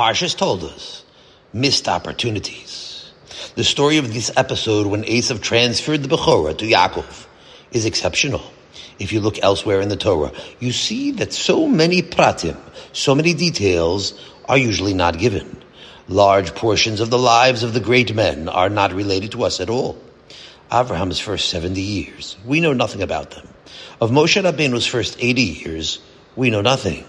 Parshas Toldos missed opportunities. The story of this episode when Esav transferred the Bechorah to Yaakov is exceptional. If you look elsewhere in the Torah, you see that so many pratim, so many details are usually not given. Large portions of the lives of the great men are not related to us at all. Abraham's first 70 years, we know nothing about them. Of Moshe Rabbeinu's first 80 years, we know nothing.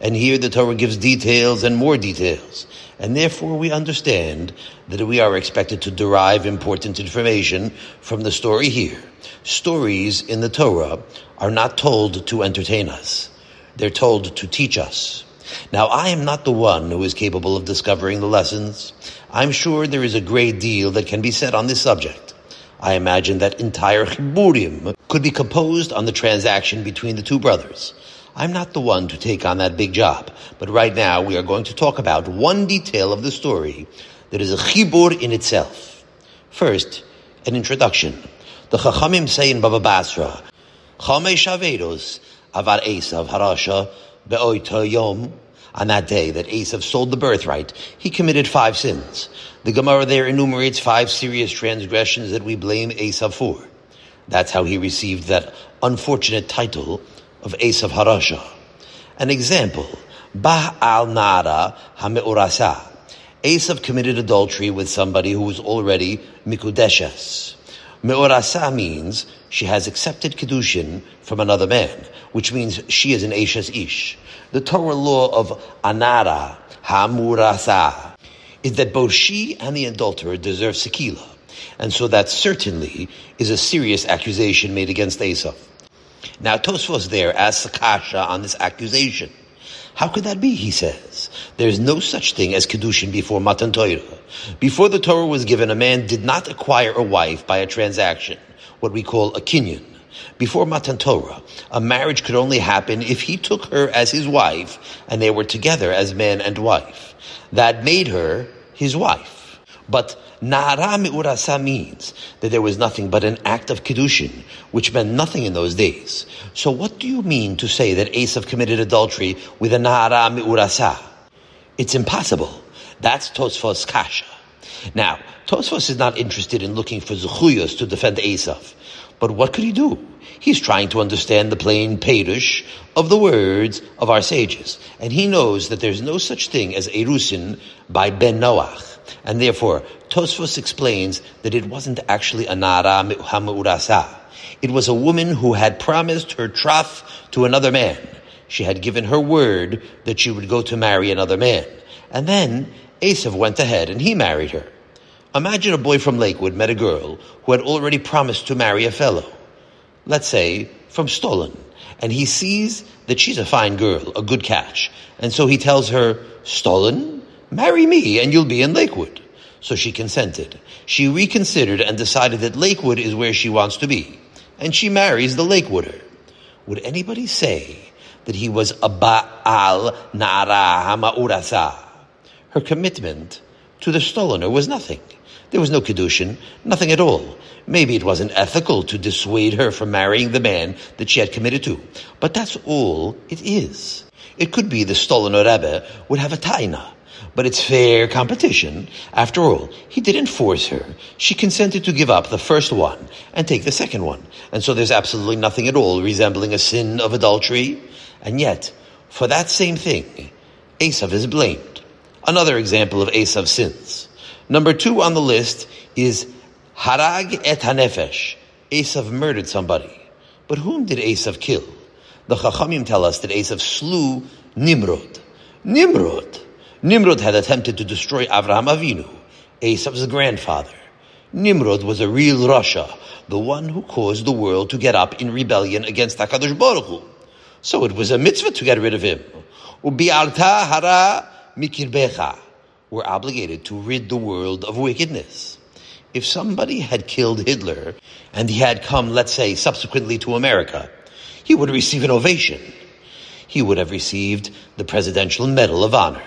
And here the Torah gives details and more details. And therefore we understand that we are expected to derive important information from the story here. Stories in the Torah are not told to entertain us. They're told to teach us. Now, I am not the one who is capable of discovering the lessons. I'm sure there is a great deal that can be said on this subject. I imagine that entire chiburim could be composed on the transaction between the two brothers. I'm not the one to take on that big job, but right now we are going to talk about one detail of the story that is a chibur in itself. First, an introduction. The Chachamim say in Baba Basra, Chamesh Avedos Avar Esav Harasha Be'oita Yom on that day that Esav sold the birthright, he committed five sins. The Gemara there enumerates five serious transgressions that we blame Esav for. That's how he received that unfortunate title of Esav Harasha. An example, Bah al Nara Hameurasa. Esav committed adultery with somebody who was already Mikudeshes. Meorasa means she has accepted Kedushin from another man, which means she is an Eshes Ish. The Torah law of Anara, Hamurasa, is that both she and the adulterer deserve Sekila. And so that certainly is a serious accusation made against Esav. Now Tosfos there asks Akasha on this accusation. How could that be, he says? There's no such thing as Kedushin before Matan Torah. Before the Torah was given, a man did not acquire a wife by a transaction, what we call a kinyan. Before Matan Torah, a marriage could only happen if he took her as his wife and they were together as man and wife. That made her his wife. But Nahara Me'urasa means that there was nothing but an act of Kedushin, which meant nothing in those days. So what do you mean to say that Esav committed adultery with a Nahara Me'urasa? It's impossible. That's Tosfos Kasha. Now, Tosfos is not interested in looking for Zuchuyos to defend Esav. But what could he do? He's trying to understand the plain Perush of the words of our sages. And he knows that there's no such thing as Erusin by Ben Noach. And therefore, Tosfos explains that it wasn't actually a Nara Hamu'urasa. It was a woman who had promised her traf to another man. She had given her word that she would go to marry another man. And then Esav went ahead and he married her. Imagine a boy from Lakewood met a girl who had already promised to marry a fellow. Let's say from Stolin. And he sees that she's a fine girl, a good catch. And so he tells her, Stolin, Marry me and you'll be in Lakewood. So she consented. She reconsidered and decided that Lakewood is where she wants to be. And she marries the Lakewooder. Would anybody say that he was a Baal Na'ara Hama'urasa? Her commitment to the Stoliner was nothing. There was no Kedushin, nothing at all. Maybe it wasn't ethical to dissuade her from marrying the man that she had committed to. But that's all it is. It could be the Stoliner Rebbe would have a taina but it's fair competition. After all, he didn't force her. She consented to give up the first one and take the second one. And so there's absolutely nothing at all resembling a sin of adultery. And yet, for that same thing, Esav is blamed. Another example of Esav's sins. Number two on the list is Harag et Hanefesh. Esav murdered somebody. But whom did Esav kill? The Chachamim tell us that Esav slew Nimrod. Nimrod Nimrod had attempted to destroy Avraham Avinu, Esav's grandfather. Nimrod was a real Rasha, the one who caused the world to get up in rebellion against HaKadosh Baruch Hu. So it was a mitzvah to get rid of him. Hara. We're obligated to rid the world of wickedness. If somebody had killed Hitler and he had come, let's say, subsequently to America, he would receive an ovation. He would have received the Presidential Medal of Honor.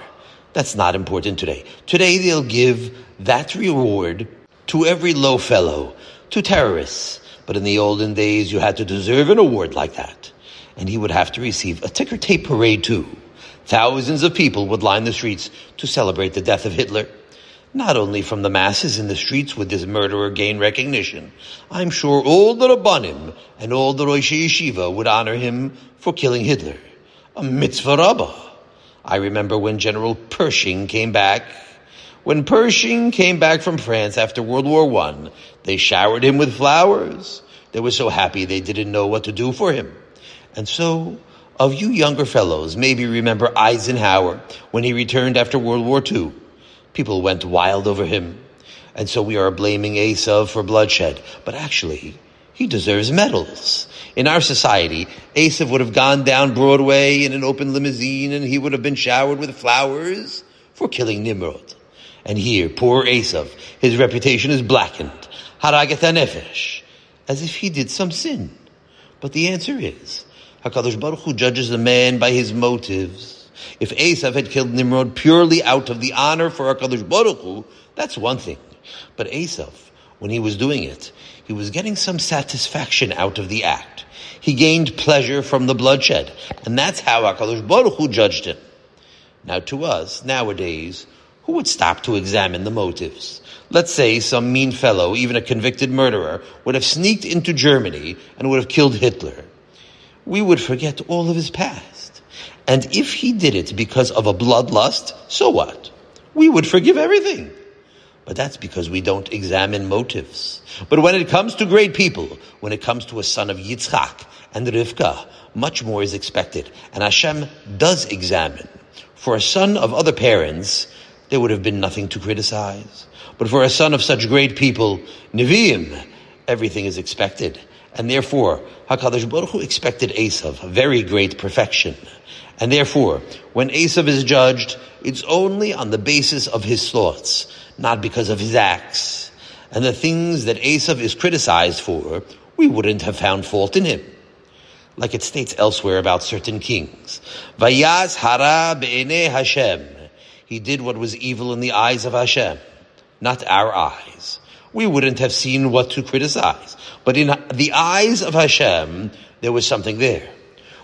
That's not important today. Today they'll give that reward to every low fellow, to terrorists. But in the olden days, you had to deserve an award like that. And he would have to receive a ticker tape parade too. Thousands of people would line the streets to celebrate the death of Hitler. Not only from the masses in the streets would this murderer gain recognition, I'm sure all the Rabbanim and all the Rosh Yeshiva would honor him for killing Hitler. A mitzvah rabbah. I remember when General Pershing came back. When Pershing came back from France after World War I, they showered him with flowers. They were so happy they didn't know what to do for him. And so, of you younger fellows maybe remember Eisenhower when he returned after World War II. People went wild over him. And so we are blaming Esav for bloodshed. But actually, he deserves medals. In our society, Esav would have gone down Broadway in an open limousine and he would have been showered with flowers for killing Nimrod. And here, poor Esav, his reputation is blackened. Haraget nefesh. As if he did some sin. But the answer is, HaKadosh Baruch Hu judges a man by his motives. If Esav had killed Nimrod purely out of the honor for HaKadosh Baruch Hu, that's one thing. But Esav, when he was doing it, he was getting some satisfaction out of the act. He gained pleasure from the bloodshed. And that's how HaKadosh Baruch Hu judged him. Now to us, nowadays, who would stop to examine the motives? Let's say some mean fellow, even a convicted murderer, would have sneaked into Germany and would have killed Hitler. We would forget all of his past. And if he did it because of a bloodlust, so what? We would forgive everything. But that's because we don't examine motives. But when it comes to great people, when it comes to a son of Yitzchak and Rivka, much more is expected. And Hashem does examine. For a son of other parents, there would have been nothing to criticize. But for a son of such great people, Nevi'im, everything is expected. And therefore, HaKadosh Baruch Hu expected Esav, very great perfection. And therefore, when Esav is judged, it's only on the basis of his thoughts, not because of his acts. And the things that Esav is criticized for, we wouldn't have found fault in him. Like it states elsewhere about certain kings. Vayaz hara be'ene Hashem. He did what was evil in the eyes of Hashem, not our eyes. We wouldn't have seen what to criticize. But in the eyes of Hashem, there was something there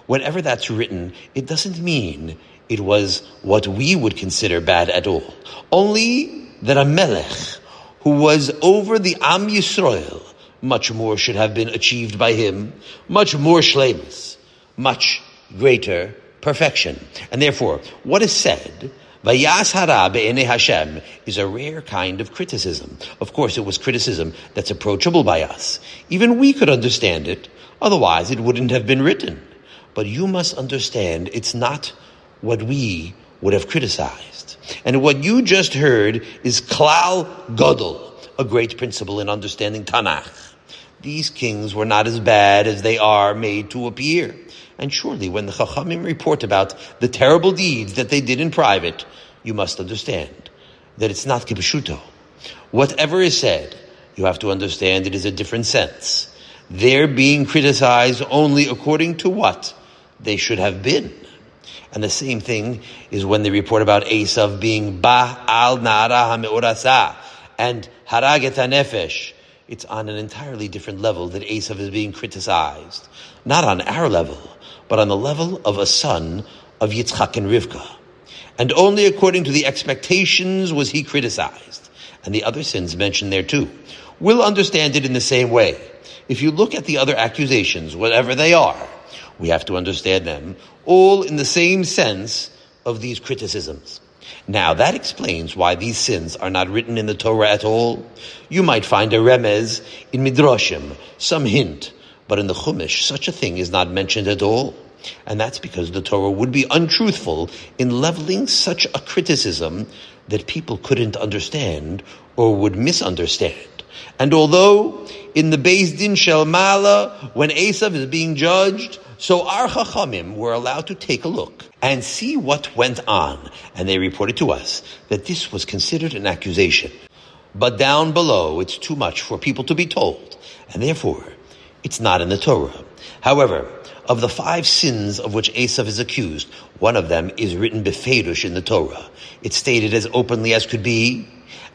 whenever that's written, it doesn't mean it was what we would consider bad at all. Only that a melech who was over the Am Yisrael, much more should have been achieved by him, much more shlemus, much greater perfection. And therefore, what is said, Vayas hara be'ene Hashem is a rare kind of criticism. Of course, it was criticism that's approachable by us. Even we could understand it, otherwise it wouldn't have been written. But you must understand it's not what we would have criticized. And what you just heard is Klal Godel, a great principle in understanding Tanakh. These kings were not as bad as they are made to appear. And surely when the Chachamim report about the terrible deeds that they did in private, you must understand that it's not kibushuto. Whatever is said, you have to understand it is a different sense. They're being criticized only according to what? they should have been. And the same thing is when they report about Esav being Ba al Nara HaMe'orasa and Haraget HaNefesh. It's on an entirely different level that Esav is being criticized. Not on our level, but on the level of a son of Yitzchak and Rivka. And only according to the expectations was he criticized. And the other sins mentioned there too. We'll understand it in the same way. If you look at the other accusations, whatever they are, we have to understand them all in the same sense of these criticisms. Now that explains why these sins are not written in the Torah at all. You might find a remez in Midrashim, some hint, but in the Chumash such a thing is not mentioned at all. And that's because the Torah would be untruthful in leveling such a criticism that people couldn't understand or would misunderstand. And although in the Beis Din Shel Mala, when Esav is being judged, so our Chachamim were allowed to take a look and see what went on, and they reported to us that this was considered an accusation. But down below, it's too much for people to be told, and therefore, it's not in the Torah. However, of the five sins of which Esav is accused, one of them is written befeirush in the Torah. It's stated as openly as could be,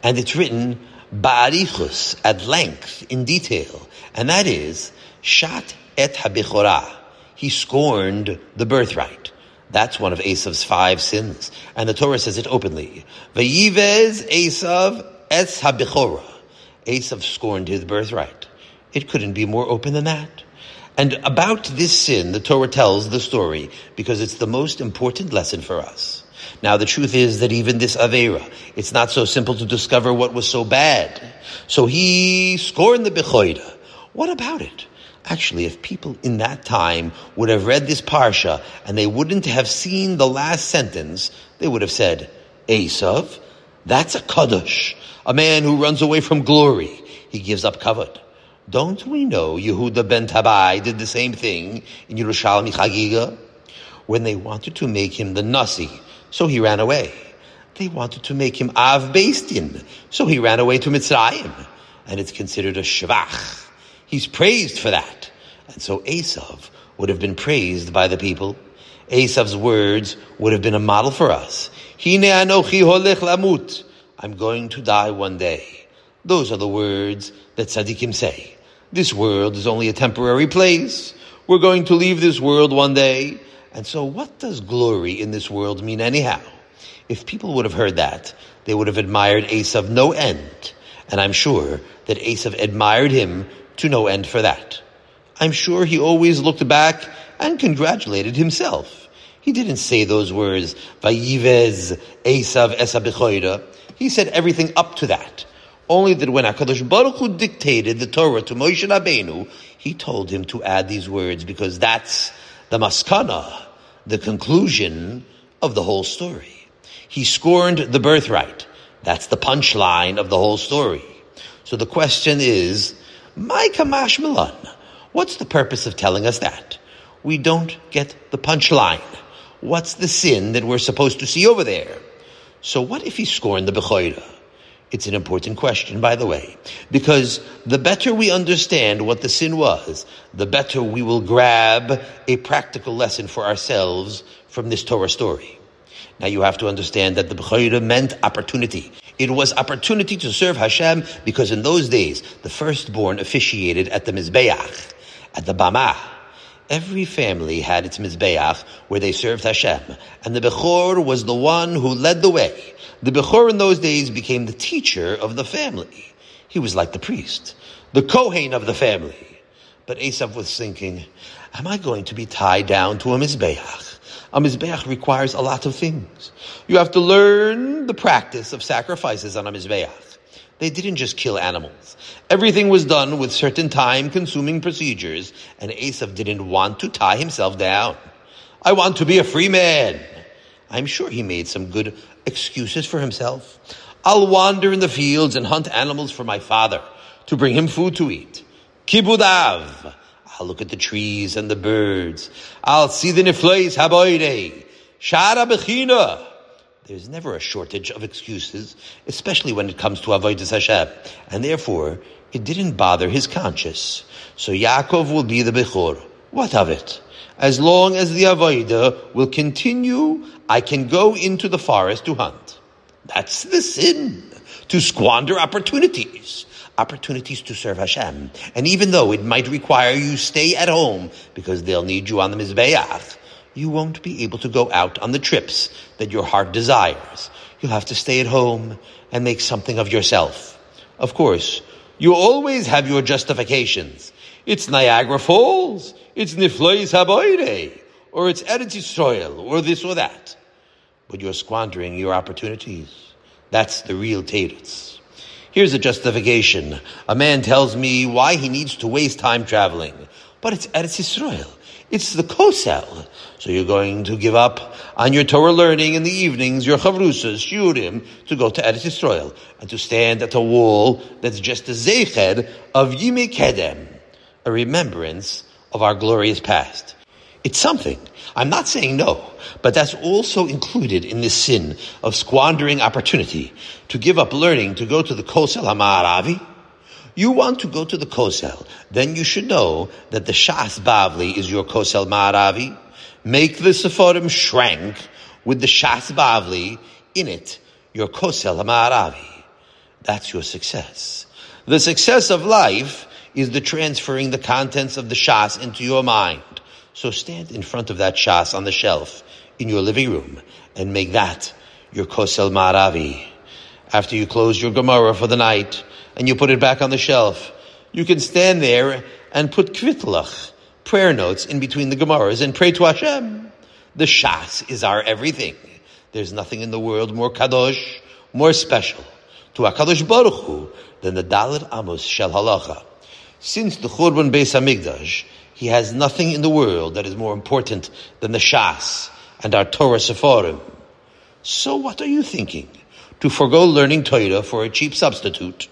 and it's written ba'arichus, at length, in detail, and that is, shat et habichorah he scorned the birthright. That's one of Esav's five sins. And the Torah says it openly. Vayivez Esav es habichora. Esav scorned his birthright. It couldn't be more open than that. And about this sin, the Torah tells the story because it's the most important lesson for us. Now, the truth is that even this Avera, it's not so simple to discover what was so bad. So he scorned the Bechoida. What about it? Actually, if people in that time would have read this Parsha and they wouldn't have seen the last sentence, they would have said, Esav, that's a Kaddish, a man who runs away from glory. He gives up kavod. Don't we know Yehuda ben Tabai did the same thing in Yerushalmi Chagiga? When they wanted to make him the Nasi, so he ran away. They wanted to make him Av Beistin, so he ran away to Mitzrayim. And it's considered a Shvach. He's praised for that. And so Esav would have been praised by the people. Esav's words would have been a model for us. Lamut. I'm going to die one day. Those are the words that tzaddikim say. This world is only a temporary place. We're going to leave this world one day. And so what does glory in this world mean anyhow? If people would have heard that, they would have admired Esav no end. And I'm sure that Esav admired him to no end for that. I'm sure he always looked back and congratulated himself. He didn't say those words, Vayivez Esav Esabichoida. He said everything up to that. Only that when HaKadosh Baruch Hu dictated the Torah to Moshe Rabbeinu, he told him to add these words because that's the maskana, the conclusion of the whole story. He scorned the birthright. That's the punchline of the whole story. So the question is, mai kamashma lan. What's the purpose of telling us that? We don't get the punchline. What's the sin that we're supposed to see over there? So what if he scorned the Bechoira? It's an important question, by the way, because the better we understand what the sin was, the better we will grab a practical lesson for ourselves from this Torah story. Now you have to understand that the Bechorah meant opportunity. It was opportunity to serve Hashem because in those days, the firstborn officiated at the Mizbeach, at the Bamah. Every family had its Mizbeach where they served Hashem, and the Bechor was the one who led the way. The Bechor in those days became the teacher of the family. He was like the priest, the Kohen of the family. But Esav was thinking, am I going to be tied down to a Mizbeach? A Mizbeach requires a lot of things. You have to learn the practice of sacrifices on a Mizbeach. They didn't just kill animals. Everything was done with certain time consuming procedures, and Esav didn't want to tie himself down. I want to be a free man. I'm sure he made some good excuses for himself. I'll wander in the fields and hunt animals for my father to bring him food to eat. Kibudav. I'll look at the trees and the birds. I'll see the niflois haboide. Shara bechina. There's never a shortage of excuses, especially when it comes to Avodah Hashem. And therefore, it didn't bother his conscience. So Yaakov will be the Bechor. What of it? As long as the Avodah will continue, I can go into the forest to hunt. That's the sin. To squander opportunities. Opportunities to serve Hashem. And even though it might require you stay at home because they'll need you on the Mizbeach, you won't be able to go out on the trips that your heart desires. You'll have to stay at home and make something of yourself. Of course, you always have your justifications. It's Niagara Falls. It's Niflois Haboire. Or it's Eretz Yisrael. Or this or that. But you're squandering your opportunities. That's the real teretz. Here's a justification. A man tells me why he needs to waste time traveling. But it's Eretz Yisrael. It's the kosel. So you're going to give up on your Torah learning in the evenings, your chavrusas, shiurim, to go to Eretz Yisrael and to stand at a wall that's just a zeiched of Yimei Kedem a remembrance of our glorious past. It's something. I'm not saying no, but that's also included in this sin of squandering opportunity to give up learning to go to the Kosel HaMa'aravi. You want to go to the Kosel, then you should know that the Shas Bavli is your Kosel Ma'aravi. Make the Sephorim shrank with the Shas Bavli in it, your Kosel HaMa'aravi. That's your success. The success of life is the transferring the contents of the shas into your mind. So stand in front of that shas on the shelf in your living room and make that your kosel maravi. After you close your Gemara for the night and you put it back on the shelf, you can stand there and put kvitlach, prayer notes in between the Gemaras and pray to Hashem. The Shas is our everything. There's nothing in the world more kadosh, more special to HaKadosh Baruch Hu than the Dalit Amos Shel Halacha. Since the Churban Beis Hamikdash, he has nothing in the world that is more important than the Shas and our Torah Sephorim. So what are you thinking? To forego learning Torah for a cheap substitute?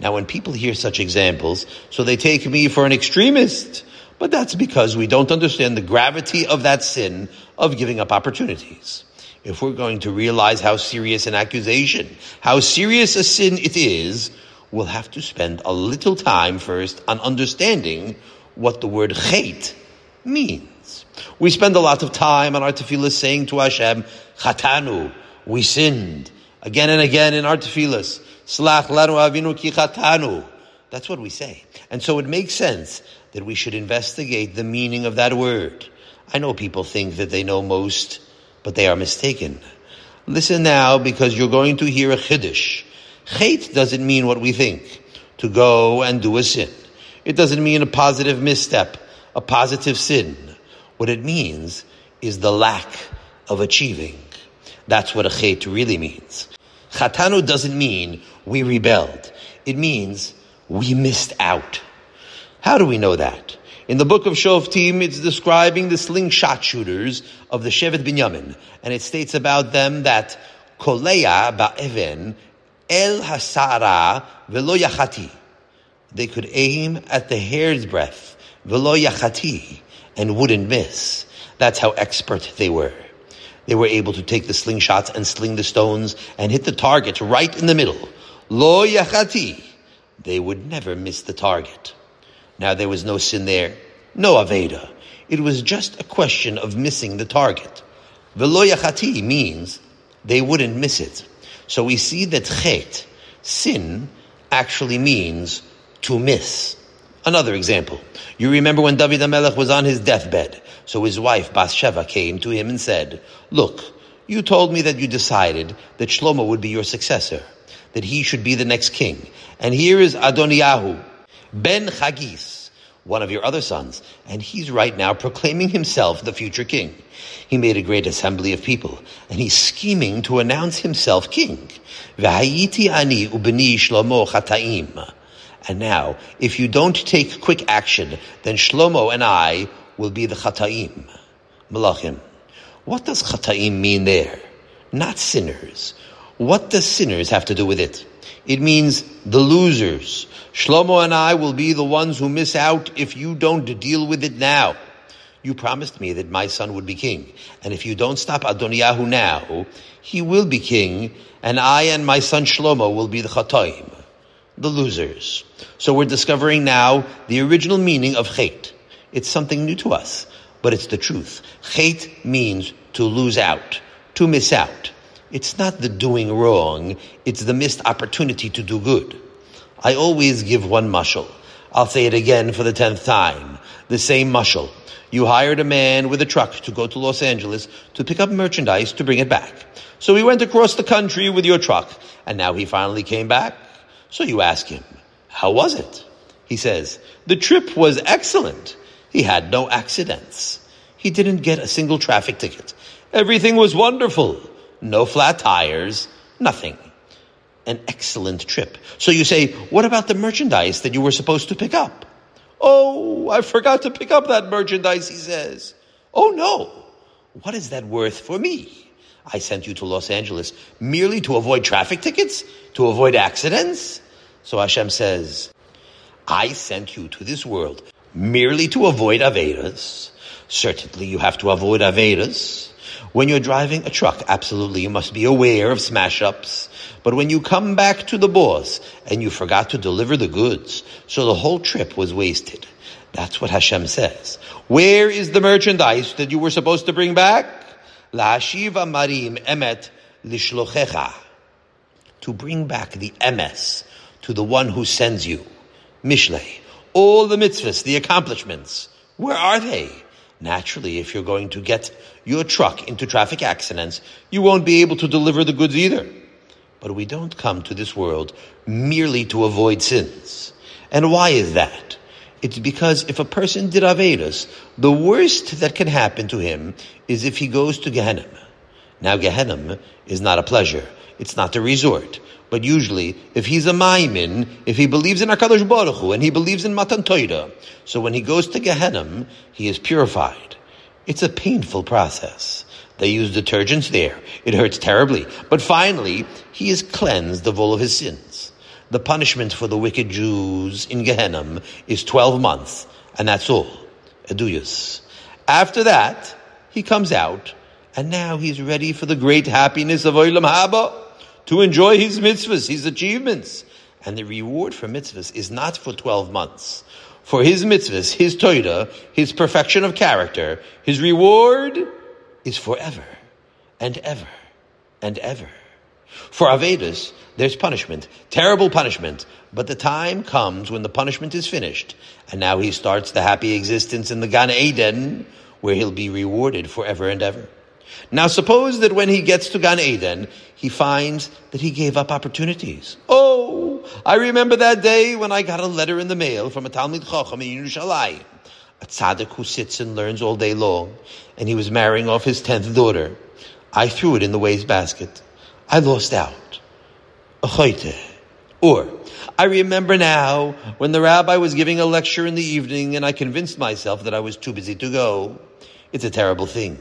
Now when people hear such examples, so they take me for an extremist. But that's because we don't understand the gravity of that sin of giving up opportunities. If we're going to realize how serious an accusation, how serious a sin it is, we'll have to spend a little time first on understanding what the word chait means. We spend a lot of time on our tefillahs saying to Hashem, Chatanu, we sinned. Again and again in our tefillahs, Slach lanu avinu ki chatanu. That's what we say. And so it makes sense that we should investigate the meaning of that word. I know people think that they know most, but they are mistaken. Listen now because you're going to hear a chiddush. Chait doesn't mean what we think, to go and do a sin. It doesn't mean a positive misstep, a positive sin. What it means is the lack of achieving. That's what a chait really means. Chatanu doesn't mean we rebelled. It means we missed out. How do we know that? In the book of Shoftim, it's describing the slingshot shooters of the Shevet Binyamin, and it states about them that Koleya ba'even el hasara velo yachati. They could aim at the hair's breadth, velo yachati, and wouldn't miss. That's how expert they were. They were able to take the slingshots and sling the stones and hit the target right in the middle. Lo yachati. They would never miss the target. Now there was no sin there, no Aveda. It was just a question of missing the target. Velo yachati means they wouldn't miss it. So we see that chet, sin, actually means to miss. Another example. You remember when David HaMelech was on his deathbed. So his wife Bathsheba came to him and said, Look, you told me that you decided that Shlomo would be your successor, that he should be the next king. And here is Adoniyahu, Ben Chagis, one of your other sons, and he's right now proclaiming himself the future king. He made a great assembly of people, and he's scheming to announce himself king. V'hayiti ani Shlomo chataim. And now, if you don't take quick action, then Shlomo and I will be the chataim, malachim. What does chataim mean there? Not sinners. What does sinners have to do with it? It means the losers. Shlomo and I will be the ones who miss out if you don't deal with it now. You promised me that my son would be king. And if you don't stop Adoniyahu now, he will be king, and I and my son Shlomo will be the chatoim, the losers. So we're discovering now the original meaning of chait. It's something new to us, but it's the truth. Chait means to lose out, to miss out. It's not the doing wrong, it's the missed opportunity to do good. I always give one mushal. I'll say it again for the tenth time. The same mushal. You hired a man with a truck to go to Los Angeles to pick up merchandise to bring it back. So he went across the country with your truck, and now he finally came back. So you ask him, how was it? He says, the trip was excellent. He had no accidents. He didn't get a single traffic ticket. Everything was wonderful. No flat tires, nothing. An excellent trip. So you say, what about the merchandise that you were supposed to pick up? Oh, I forgot to pick up that merchandise, he says. Oh no. What is that worth for me? I sent you to Los Angeles merely to avoid traffic tickets? To avoid accidents? So Hashem says, I sent you to this world merely to avoid Avedas. Certainly you have to avoid Avedas. When you're driving a truck, absolutely you must be aware of smash ups. But when you come back to the boss and you forgot to deliver the goods, so the whole trip was wasted. That's what Hashem says. Where is the merchandise that you were supposed to bring back? La'ashiv marim emet lishlochecha. To bring back the emes to the one who sends you. Mishle. All the mitzvahs, the accomplishments. Where are they? Naturally, if you're going to get your truck into traffic accidents, you won't be able to deliver the goods either. But we don't come to this world merely to avoid sins. And why is that? It's because if a person did Avedis, the worst that can happen to him is if he goes to Gehenna. Now Gehenna is not a pleasure. It's not a resort. But usually, if he's a Maimin, if he believes in HaKadosh Baruch Hu, and he believes in Matan Torah, so when he goes to Gehenna, he is purified. It's a painful process. They use detergents there. It hurts terribly. But finally, he is cleansed of all of his sins. The punishment for the wicked Jews in Gehenna is 12 months, and that's all. Eduyas. After that, he comes out, and now he's ready for the great happiness of Olam Haba to enjoy his mitzvahs, his achievements. And the reward for mitzvahs is not for 12 months. For his mitzvahs, his Torah, his perfection of character, his reward is forever and ever and ever. For Avedis, there's punishment, terrible punishment, but the time comes when the punishment is finished, and now he starts the happy existence in the Gan Eden, where he'll be rewarded forever and ever. Now suppose that when he gets to Gan Eden, he finds that he gave up opportunities. Oh, I remember that day when I got a letter in the mail from a Talmid Chacham in Yerushalayim, a tzaddik who sits and learns all day long, and he was marrying off his tenth daughter. I threw it in the waste basket. I lost out. Or, I remember now when the rabbi was giving a lecture in the evening and I convinced myself that I was too busy to go. It's a terrible thing.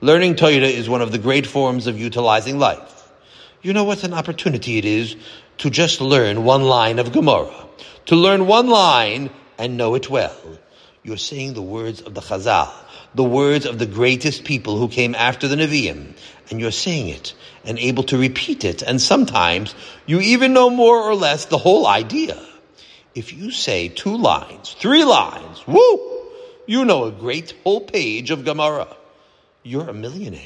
Learning Torah is one of the great forms of utilizing life. You know what an opportunity it is to just learn one line of Gemara. To learn one line and know it well. You're saying the words of the Chazal, the words of the greatest people who came after the Nevi'im, and you're saying it and able to repeat it, and sometimes you even know more or less the whole idea. If you say two lines, three lines, whoo, you know a great whole page of Gemara you're a millionaire.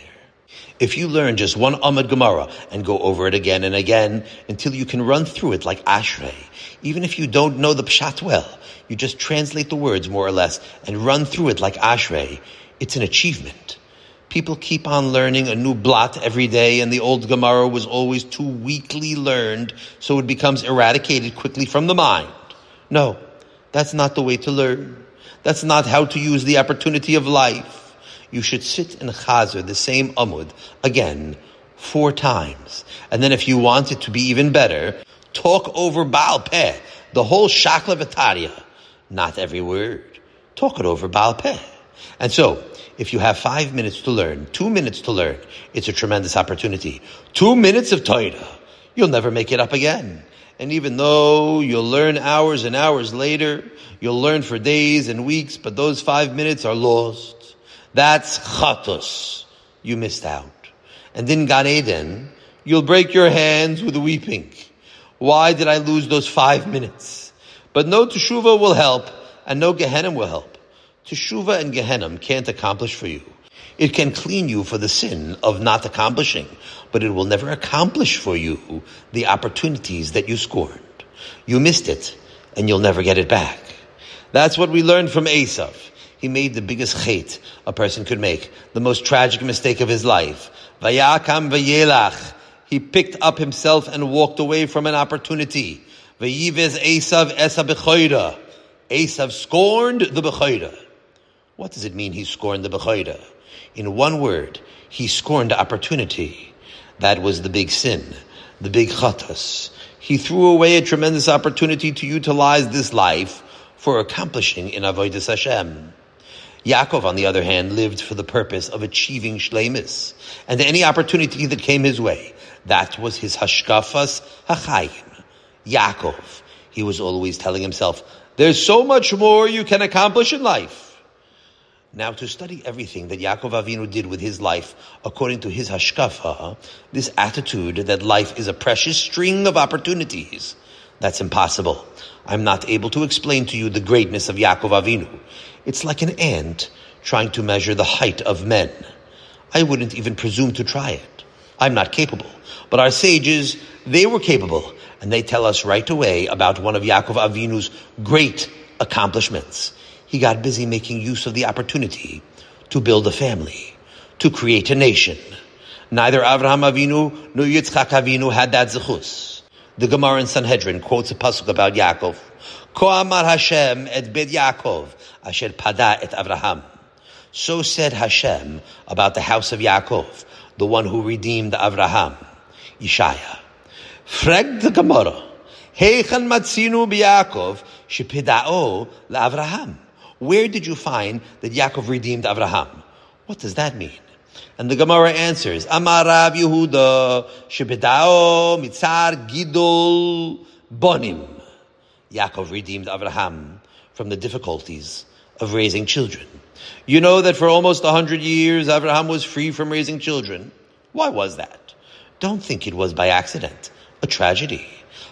If you learn just one Amud Gemara and go over it again and again until you can run through it like Ashrei, even if you don't know the Pshat well, you just translate the words more or less and run through it like Ashrei, it's an achievement. People keep on learning a new blot every day, and the old Gemara was always too weakly learned, so it becomes eradicated quickly from the mind. No, that's not the way to learn. That's not how to use the opportunity of life you should sit in Chazer, the same Amud, again, four times. And then if you want it to be even better, talk over Baal Peh, the whole Shakla Vitaria. Not every word. Talk it over Baal Peh. And so, if you have five minutes to learn, two minutes to learn, it's a tremendous opportunity. Two minutes of Torah, you'll never make it up again. And even though you'll learn hours and hours later, you'll learn for days and weeks, but those five minutes are lost. That's chatos. You missed out. And in Gan Eden, you'll break your hands with weeping. Why did I lose those five minutes? But no teshuva will help, and no Gehenna will help. Teshuva and Gehenna can't accomplish for you. It can clean you for the sin of not accomplishing, but it will never accomplish for you the opportunities that you scorned. You missed it, and you'll never get it back. That's what we learned from Esav he made the biggest chait a person could make, the most tragic mistake of his life. Vayakam vayelach. He picked up himself and walked away from an opportunity. Vayivez Esav esa bechoida. Esav scorned the bechoida. What does it mean he scorned the bechoida? In one word, he scorned opportunity. That was the big sin, the big chatas. He threw away a tremendous opportunity to utilize this life for accomplishing in Avodah Hashem. Yaakov, on the other hand, lived for the purpose of achieving shlemis, and any opportunity that came his way, that was his hashkafas hachayim. Yaakov, he was always telling himself, "There's so much more you can accomplish in life." Now, to study everything that Yaakov Avinu did with his life according to his hashkafa, this attitude that life is a precious string of opportunities, that's impossible. I'm not able to explain to you the greatness of Yaakov Avinu. It's like an ant trying to measure the height of men. I wouldn't even presume to try it. I'm not capable. But our sages, they were capable, and they tell us right away about one of Yaakov Avinu's great accomplishments. He got busy making use of the opportunity to build a family, to create a nation. Neither Avraham Avinu nor Yitzchak Avinu had that zechus. The Gemara in Sanhedrin quotes a pasuk about Yaakov. Ko amar Hashem et bed Yaakov asher pada et Avraham. So said Hashem about the house of Yaakov, the one who redeemed Avraham, Yeshaya. Frag the Gemara. Heichan matzinu b'Yaakov shepidao la'Avraham. Where did you find that Yaakov redeemed Avraham? What does that mean? And the Gemara answers, Amar Rav Yehuda shepidao mitzar gidol bonim. Yaakov redeemed Avraham from the difficulties of raising children. You know that for almost a hundred years, Avraham was free from raising children. Why was that? Don't think it was by accident, a tragedy.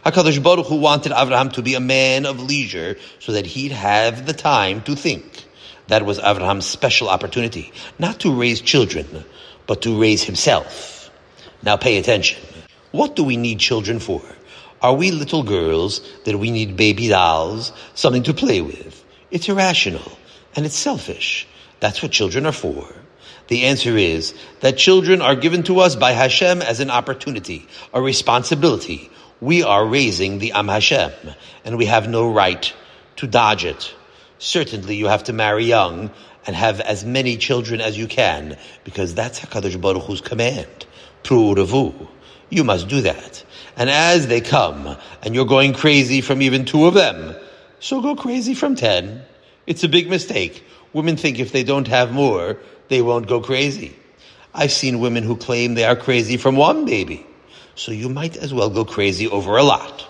HaKadosh Baruch Hu wanted Avraham to be a man of leisure so that he'd have the time to think. That was Avraham's special opportunity, not to raise children, but to raise himself. Now pay attention. What do we need children for? Are we little girls that we need baby dolls, something to play with? It's irrational and it's selfish. That's what children are for. The answer is that children are given to us by Hashem as an opportunity, a responsibility, we are raising the Am Hashem, and we have no right to dodge it. Certainly, you have to marry young and have as many children as you can, because that's Hakadosh Baruch Hu's command. Pru'uravu. You must do that. And as they come, and you're going crazy from even two of them, so go crazy from ten. It's a big mistake. Women think if they don't have more, they won't go crazy. I've seen women who claim they are crazy from one baby so you might as well go crazy over a lot.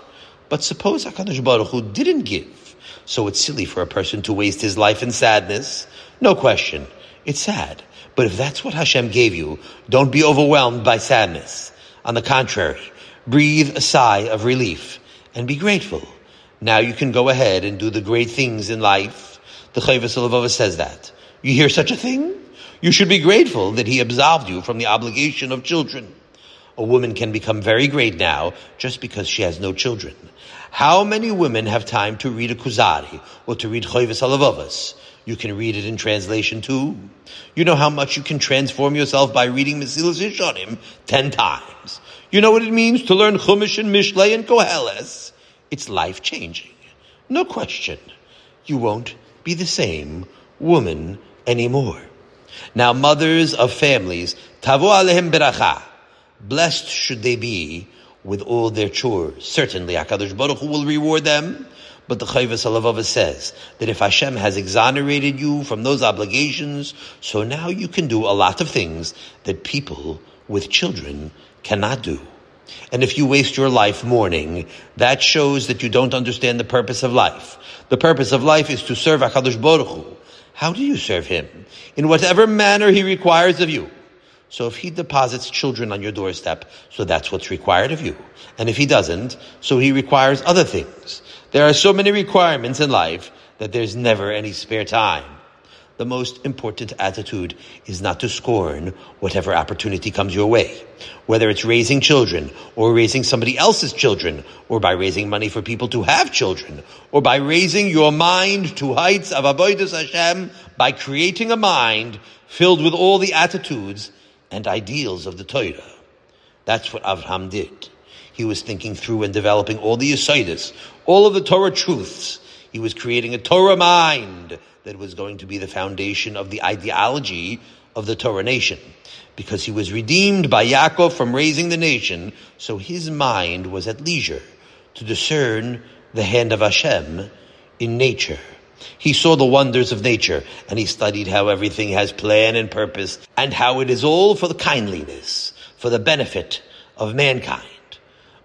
But suppose HaKadosh Baruch Hu didn't give, so it's silly for a person to waste his life in sadness. No question. It's sad. But if that's what Hashem gave you, don't be overwhelmed by sadness. On the contrary, breathe a sigh of relief and be grateful. Now you can go ahead and do the great things in life. The Chovos HaLevavos says that. You hear such a thing? You should be grateful that he absolved you from the obligation of children. A woman can become very great now just because she has no children. How many women have time to read a Kuzari or to read Chovos HaLevavos? You can read it in translation too. You know how much you can transform yourself by reading Mesilas Yesharim ten times. You know what it means to learn Chumash and Mishlei and Koheles. It's life changing. No question. You won't be the same woman anymore. Now, mothers of families, tavu alehem beracha. Blessed should they be with all their chores. Certainly, HaKadosh Baruch Hu will reward them. But the Chovos HaLevavos says that if Hashem has exonerated you from those obligations, so now you can do a lot of things that people with children cannot do. And if you waste your life mourning, that shows that you don't understand the purpose of life. The purpose of life is to serve HaKadosh Baruch Hu. How do you serve Him? In whatever manner He requires of you. So if he deposits children on your doorstep, so that's what's required of you. And if he doesn't, so he requires other things. There are so many requirements in life that there's never any spare time. The most important attitude is not to scorn whatever opportunity comes your way. Whether it's raising children, or raising somebody else's children, or by raising money for people to have children, or by raising your mind to heights of Avodas Hashem, by creating a mind filled with all the attitudes and ideals of the Torah. That's what Avraham did. He was thinking through and developing all the Yesodis, all of the Torah truths. He was creating a Torah mind that was going to be the foundation of the ideology of the Torah nation. Because he was redeemed by Yaakov from raising the nation, so his mind was at leisure to discern the hand of Hashem in nature. He saw the wonders of nature and he studied how everything has plan and purpose and how it is all for the kindliness, for the benefit of mankind.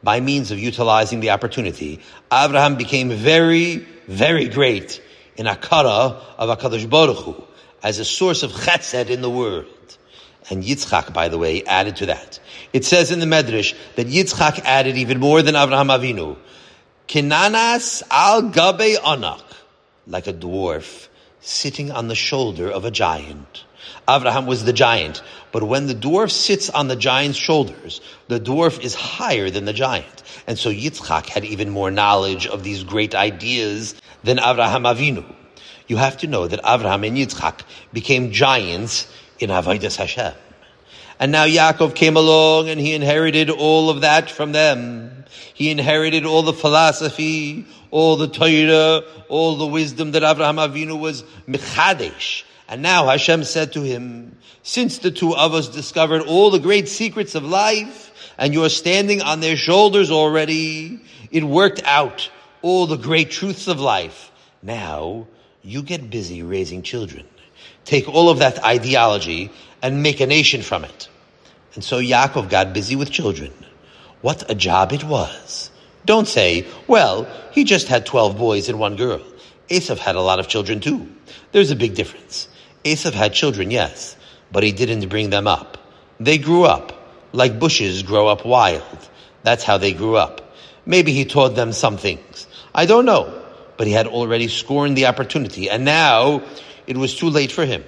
By means of utilizing the opportunity, Abraham became very, very great in Akara of HaKadosh Baruch Hu as a source of chesed in the world. And Yitzchak, by the way, added to that. It says in the Medrash that Yitzchak added even more than Avraham Avinu. Kinanas al gabe anak like a dwarf sitting on the shoulder of a giant. Abraham was the giant, but when the dwarf sits on the giant's shoulders, the dwarf is higher than the giant. And so Yitzchak had even more knowledge of these great ideas than Avraham Avinu. You have to know that Avraham and Yitzchak became giants in Avodas Hashem. And now Yaakov came along and he inherited all of that from them. He inherited all the philosophy, all the Torah, all the wisdom that Avraham Avinu was mechadesh. And now Hashem said to him, since the two of us discovered all the great secrets of life, and you're standing on their shoulders already, it worked out all the great truths of life. Now, you get busy raising children. Take all of that ideology and make a nation from it. And so Yaakov got busy with children. What a job it was. Don't say, well, he just had 12 boys and one girl. Esav had a lot of children too. There's a big difference. Esav had children, yes, but he didn't bring them up. They grew up, like bushes grow up wild. That's how they grew up. Maybe he taught them some things. I don't know, but he had already scorned the opportunity, and now it was too late for him.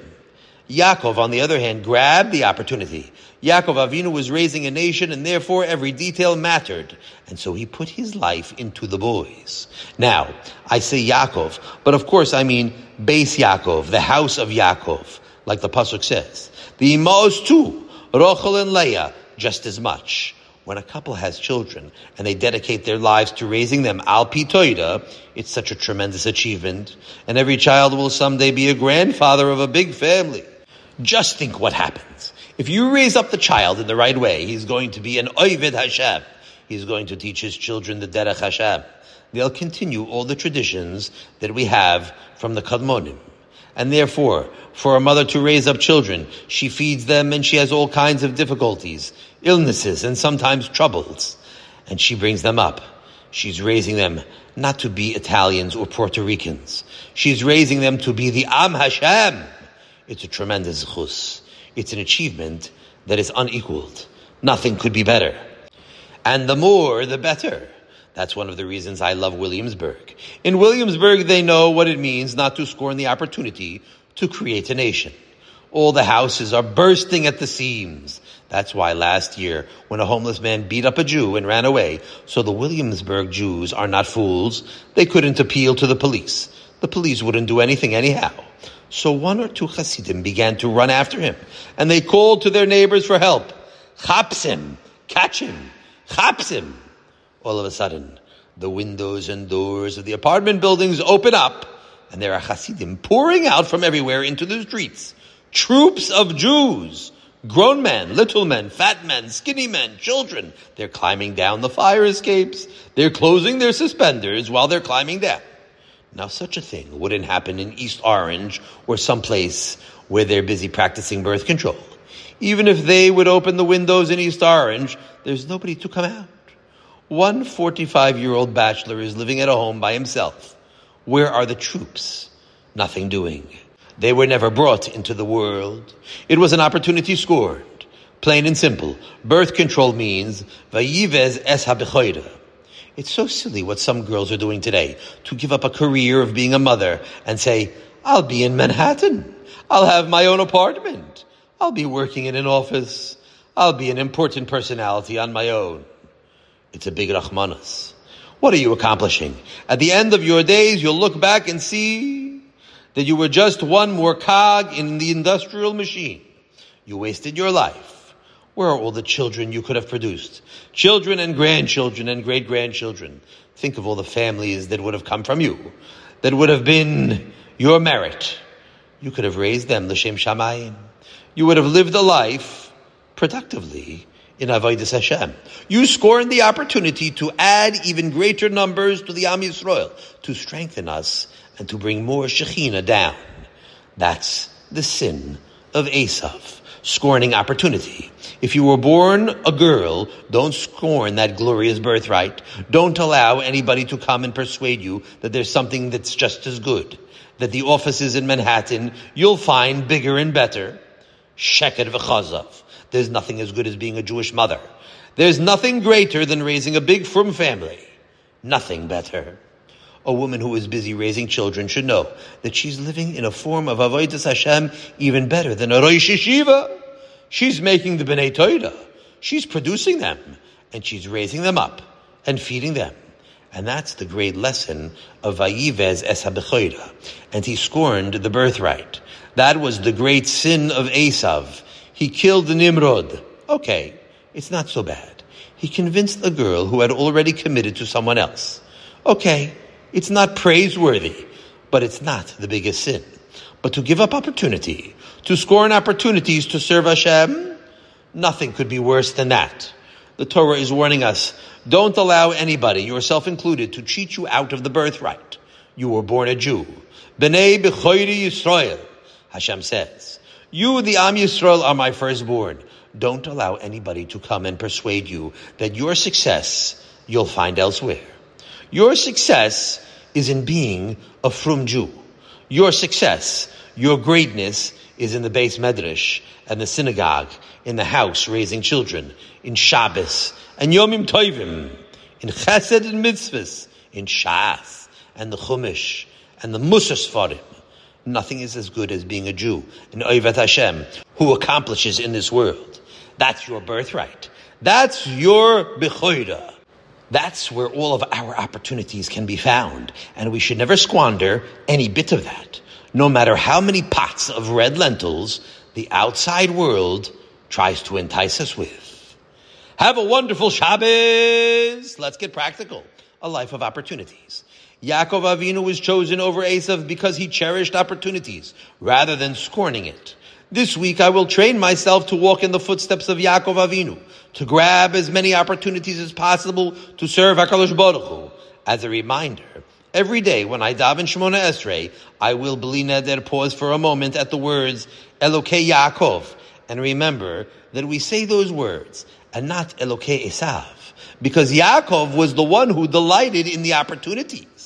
Yaakov, on the other hand, grabbed the opportunity. Yaakov Avinu was raising a nation and therefore every detail mattered. And so he put his life into the boys. Now, I say Yaakov, but of course I mean bais Yaakov, the house of Yaakov, like the Pasuk says. The Imos too, Rochel and Leah, just as much. When a couple has children and they dedicate their lives to raising them al pitoida, it's such a tremendous achievement. And every child will someday be a grandfather of a big family. Just think what happens. If you raise up the child in the right way, he's going to be an Oivid Hashem. He's going to teach his children the Derech Hashem. They'll continue all the traditions that we have from the Kadmonim. And therefore, for a mother to raise up children, she feeds them and she has all kinds of difficulties, illnesses, and sometimes troubles. And she brings them up. She's raising them not to be Italians or Puerto Ricans. She's raising them to be the Am Hashem. It's a tremendous chus. It's an achievement that is unequaled. Nothing could be better. And the more, the better. That's one of the reasons I love Williamsburg. In Williamsburg, they know what it means not to scorn the opportunity to create a nation. All the houses are bursting at the seams. That's why last year, when a homeless man beat up a Jew and ran away, so the Williamsburg Jews are not fools, they couldn't appeal to the police. The police wouldn't do anything anyhow. So one or two Hasidim began to run after him, and they called to their neighbors for help. Chaps him, catch him, chaps him. All of a sudden, the windows and doors of the apartment buildings open up, and there are Hasidim pouring out from everywhere into the streets. Troops of Jews, grown men, little men, fat men, skinny men, children. They're climbing down the fire escapes. They're closing their suspenders while they're climbing down. Now, such a thing wouldn't happen in East Orange or someplace where they're busy practicing birth control. Even if they would open the windows in East Orange, there's nobody to come out. One 45 year old bachelor is living at a home by himself. Where are the troops? Nothing doing. They were never brought into the world. It was an opportunity scored. Plain and simple. Birth control means vayivez es habechoira. It's so silly what some girls are doing today to give up a career of being a mother and say, I'll be in Manhattan. I'll have my own apartment. I'll be working in an office. I'll be an important personality on my own. It's a big rachmanas. What are you accomplishing? At the end of your days, you'll look back and see that you were just one more cog in the industrial machine. You wasted your life. Where are all the children you could have produced? Children and grandchildren and great grandchildren. Think of all the families that would have come from you, that would have been your merit. You could have raised them, L'Shem Shamayim. You would have lived a life productively in Avodah Hashem. You scorned the opportunity to add even greater numbers to the Am Yisrael, to strengthen us and to bring more Shekhinah down. That's the sin of Esav scorning opportunity. If you were born a girl, don't scorn that glorious birthright. Don't allow anybody to come and persuade you that there's something that's just as good. That the offices in Manhattan you'll find bigger and better. Sheker v'chazav. There's nothing as good as being a Jewish mother. There's nothing greater than raising a big frum family. Nothing better. A woman who is busy raising children should know that she's living in a form of avodas Hashem even better than a Rosh Yeshiva. She's making the Bnei Torah. She's producing them, and she's raising them up and feeding them. And that's the great lesson of Vayivez es habechoira. And he scorned the birthright. That was the great sin of Esav. He killed Nimrod. Okay, it's not so bad. He convinced a girl who had already committed to someone else. Okay, it's not praiseworthy, but it's not the biggest sin. But to give up opportunity, to scorn opportunities to serve Hashem, nothing could be worse than that. The Torah is warning us, don't allow anybody, yourself included, to cheat you out of the birthright. You were born a Jew. B'ni b'choyri Yisrael, Hashem says. You, the Am Yisrael, are my firstborn. Don't allow anybody to come and persuade you that your success you'll find elsewhere. Your success is in being a frum Jew. Your success, your greatness is in the bais medrash and the synagogue, in the house raising children, in Shabbos and Yomim Tovim, in Chesed and Mitzvahs, in Shas and the Chumash and the Musar Sfarim. Nothing is as good as being a Jew, an Oivet Hashem, who accomplishes in this world. That's your birthright. That's your Bechoira. That's where all of our opportunities can be found, and we should never squander any bit of that. No matter how many pots of red lentils the outside world tries to entice us with. Have a wonderful Shabbos! Let's get practical. A life of opportunities. Yaakov Avinu was chosen over Esav because he cherished opportunities rather than scorning it. This week I will train myself to walk in the footsteps of Yaakov Avinu, to grab as many opportunities as possible to serve HaKadosh Baruch Hu. As a reminder, every day when I daven Shemona Esrei, I will bli neder pause for a moment at the words Elokei Yaakov, and remember that we say those words and not Elokei Esav, because Yaakov was the one who delighted in the opportunities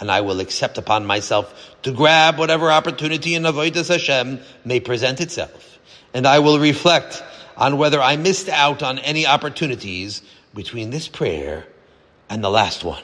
and I will accept upon myself to grab whatever opportunity in Avodas Hashem may present itself. And I will reflect on whether I missed out on any opportunities between this prayer and the last one.